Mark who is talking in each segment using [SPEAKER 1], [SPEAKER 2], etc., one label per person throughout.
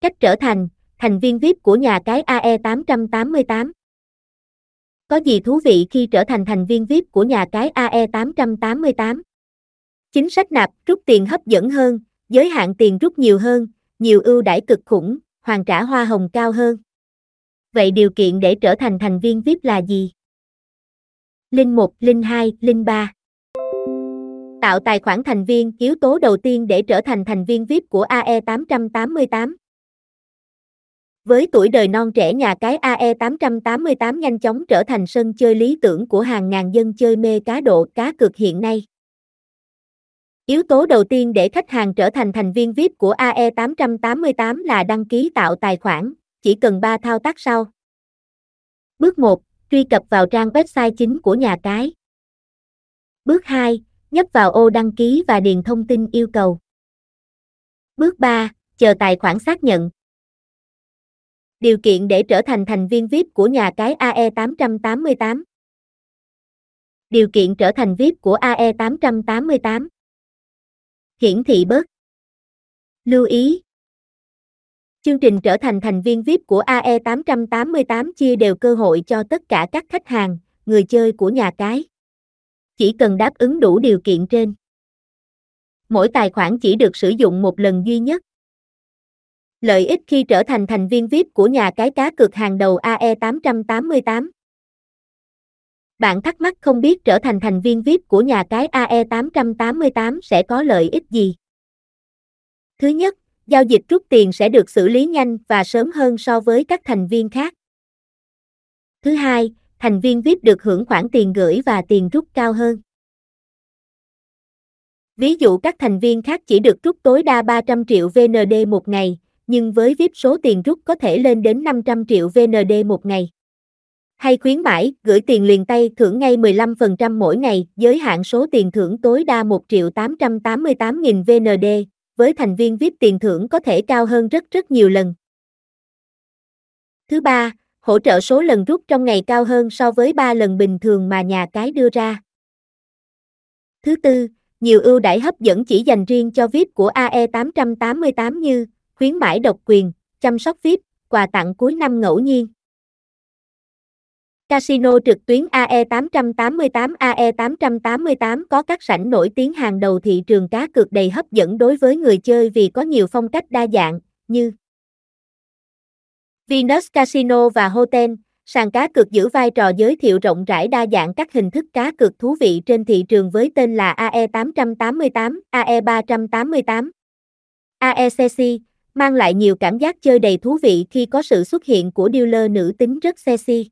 [SPEAKER 1] Cách trở thành, thành viên VIP của nhà cái AE888 Có gì thú vị khi trở thành thành viên VIP của nhà cái AE888? Chính sách nạp, rút tiền hấp dẫn hơn, giới hạn tiền rút nhiều hơn, nhiều ưu đãi cực khủng, hoàn trả hoa hồng cao hơn. Vậy điều kiện để trở thành thành viên VIP là gì? Linh 1, Linh 2, Linh 3 Tạo tài khoản thành viên, yếu tố đầu tiên để trở thành thành viên VIP của AE888. Với tuổi đời non trẻ nhà cái AE888 nhanh chóng trở thành sân chơi lý tưởng của hàng ngàn dân chơi mê cá độ cá cược hiện nay. Yếu tố đầu tiên để khách hàng trở thành thành viên VIP của AE888 là đăng ký tạo tài khoản, chỉ cần 3 thao tác sau. Bước 1, truy cập vào trang website chính của nhà cái. Bước 2, nhấp vào ô đăng ký và điền thông tin yêu cầu. Bước 3, chờ tài khoản xác nhận. Điều kiện để trở thành thành viên VIP của nhà cái AE888. Điều kiện trở thành VIP của AE888. Hiển thị bớt. Lưu ý. Chương trình trở thành thành viên VIP của AE888 chia đều cơ hội cho tất cả các khách hàng, người chơi của nhà cái. Chỉ cần đáp ứng đủ điều kiện trên. Mỗi tài khoản chỉ được sử dụng một lần duy nhất. Lợi ích khi trở thành thành viên VIP của nhà cái cá cược hàng đầu AE888. Bạn thắc mắc không biết trở thành thành viên VIP của nhà cái AE888 sẽ có lợi ích gì? Thứ nhất, giao dịch rút tiền sẽ được xử lý nhanh và sớm hơn so với các thành viên khác. Thứ hai, thành viên VIP được hưởng khoản tiền gửi và tiền rút cao hơn. Ví dụ các thành viên khác chỉ được rút tối đa 300 triệu VND một ngày, nhưng với VIP số tiền rút có thể lên đến 500 triệu VND một ngày. Hay khuyến mãi, gửi tiền liền tay thưởng ngay 15% mỗi ngày, giới hạn số tiền thưởng tối đa 1 triệu 888 nghìn VND, với thành viên VIP tiền thưởng có thể cao hơn rất rất nhiều lần. Thứ ba, hỗ trợ số lần rút trong ngày cao hơn so với 3 lần bình thường mà nhà cái đưa ra. Thứ tư, nhiều ưu đãi hấp dẫn chỉ dành riêng cho VIP của AE888 như khuyến mãi độc quyền, chăm sóc VIP, quà tặng cuối năm ngẫu nhiên. Casino trực tuyến AE888 AE888 có các sảnh nổi tiếng hàng đầu thị trường cá cược đầy hấp dẫn đối với người chơi vì có nhiều phong cách đa dạng, như Venus Casino và Hotel, sàn cá cược giữ vai trò giới thiệu rộng rãi đa dạng các hình thức cá cược thú vị trên thị trường với tên là AE888, AE388. AECC, mang lại nhiều cảm giác chơi đầy thú vị khi có sự xuất hiện của dealer nữ tính rất sexy.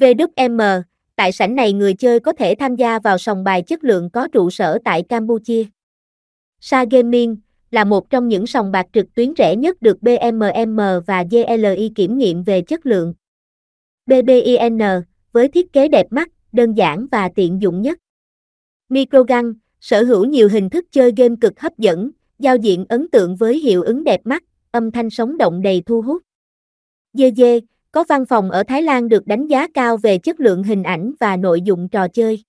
[SPEAKER 1] VWM, tại sảnh này người chơi có thể tham gia vào sòng bài chất lượng có trụ sở tại Campuchia. Sa Gaming là một trong những sòng bạc trực tuyến rẻ nhất được BMM và GLI kiểm nghiệm về chất lượng. BBIN, với thiết kế đẹp mắt, đơn giản và tiện dụng nhất. Microgun, sở hữu nhiều hình thức chơi game cực hấp dẫn, giao diện ấn tượng với hiệu ứng đẹp mắt, âm thanh sống động đầy thu hút. DG, có văn phòng ở Thái Lan được đánh giá cao về chất lượng hình ảnh và nội dung trò chơi.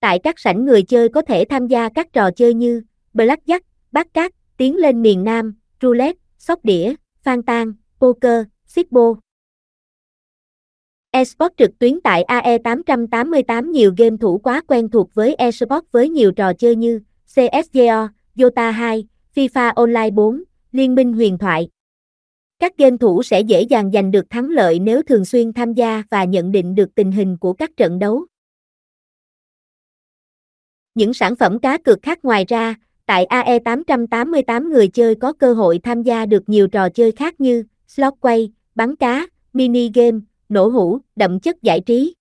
[SPEAKER 1] Tại các sảnh người chơi có thể tham gia các trò chơi như Blackjack, Bát Cát, Tiến lên miền Nam, Roulette, Sóc đĩa, Phan Tan, Poker, Sipbo. Esports trực tuyến tại AE888 nhiều game thủ quá quen thuộc với esports với nhiều trò chơi như CSGO, Dota 2, FIFA Online 4, Liên minh huyền thoại. Các game thủ sẽ dễ dàng giành được thắng lợi nếu thường xuyên tham gia và nhận định được tình hình của các trận đấu. Những sản phẩm cá cược khác ngoài ra, tại AE888 người chơi có cơ hội tham gia được nhiều trò chơi khác như slot quay, bắn cá, mini game, nổ hũ, đậm chất giải trí.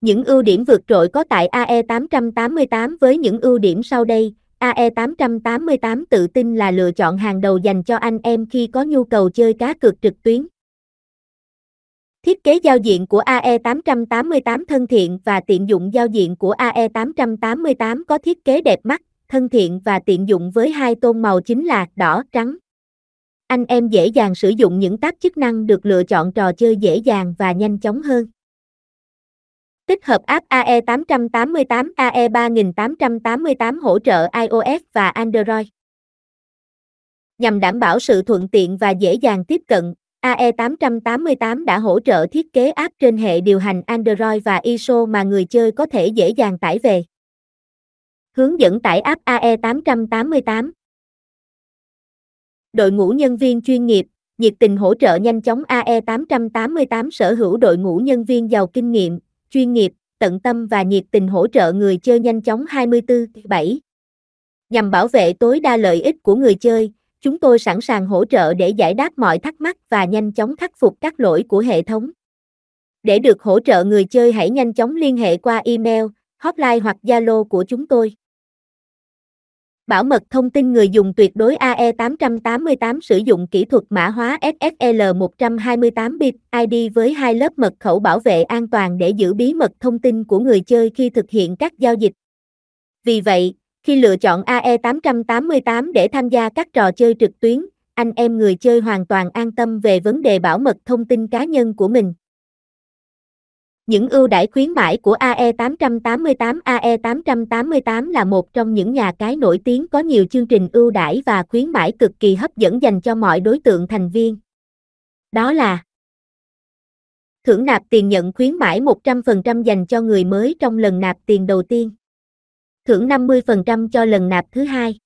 [SPEAKER 1] Những ưu điểm vượt trội có tại AE888 với những ưu điểm sau đây, AE888 tự tin là lựa chọn hàng đầu dành cho anh em khi có nhu cầu chơi cá cược trực tuyến. Thiết kế giao diện của AE888 thân thiện và tiện dụng giao diện của AE888 có thiết kế đẹp mắt, thân thiện và tiện dụng với hai tôn màu chính là đỏ, trắng. Anh em dễ dàng sử dụng những tab chức năng được lựa chọn trò chơi dễ dàng và nhanh chóng hơn. Tích hợp app AE888 AE3888 hỗ trợ iOS và Android. Nhằm đảm bảo sự thuận tiện và dễ dàng tiếp cận, AE888 đã hỗ trợ thiết kế app trên hệ điều hành Android và ISO mà người chơi có thể dễ dàng tải về. Hướng dẫn tải app AE888 Đội ngũ nhân viên chuyên nghiệp, nhiệt tình hỗ trợ nhanh chóng AE888 sở hữu đội ngũ nhân viên giàu kinh nghiệm, chuyên nghiệp, tận tâm và nhiệt tình hỗ trợ người chơi nhanh chóng 24/7. Nhằm bảo vệ tối đa lợi ích của người chơi, chúng tôi sẵn sàng hỗ trợ để giải đáp mọi thắc mắc và nhanh chóng khắc phục các lỗi của hệ thống. Để được hỗ trợ người chơi hãy nhanh chóng liên hệ qua email, hotline hoặc Zalo của chúng tôi. Bảo mật thông tin người dùng tuyệt đối AE888 sử dụng kỹ thuật mã hóa SSL 128 bit ID với hai lớp mật khẩu bảo vệ an toàn để giữ bí mật thông tin của người chơi khi thực hiện các giao dịch. Vì vậy, khi lựa chọn AE888 để tham gia các trò chơi trực tuyến, anh em người chơi hoàn toàn an tâm về vấn đề bảo mật thông tin cá nhân của mình. Những ưu đãi khuyến mãi của AE888 AE888 là một trong những nhà cái nổi tiếng có nhiều chương trình ưu đãi và khuyến mãi cực kỳ hấp dẫn dành cho mọi đối tượng thành viên. Đó là Thưởng nạp tiền nhận khuyến mãi 100% dành cho người mới trong lần nạp tiền đầu tiên. Thưởng 50% cho lần nạp thứ hai.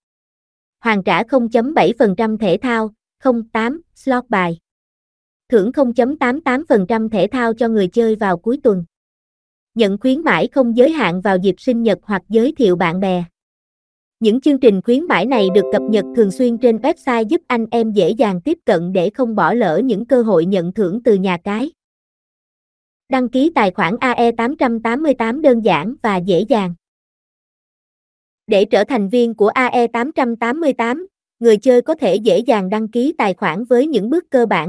[SPEAKER 1] Hoàn trả 0.7% thể thao, 08 slot bài thưởng 0.88% thể thao cho người chơi vào cuối tuần. Nhận khuyến mãi không giới hạn vào dịp sinh nhật hoặc giới thiệu bạn bè. Những chương trình khuyến mãi này được cập nhật thường xuyên trên website giúp anh em dễ dàng tiếp cận để không bỏ lỡ những cơ hội nhận thưởng từ nhà cái. Đăng ký tài khoản AE888 đơn giản và dễ dàng. Để trở thành viên của AE888, người chơi có thể dễ dàng đăng ký tài khoản với những bước cơ bản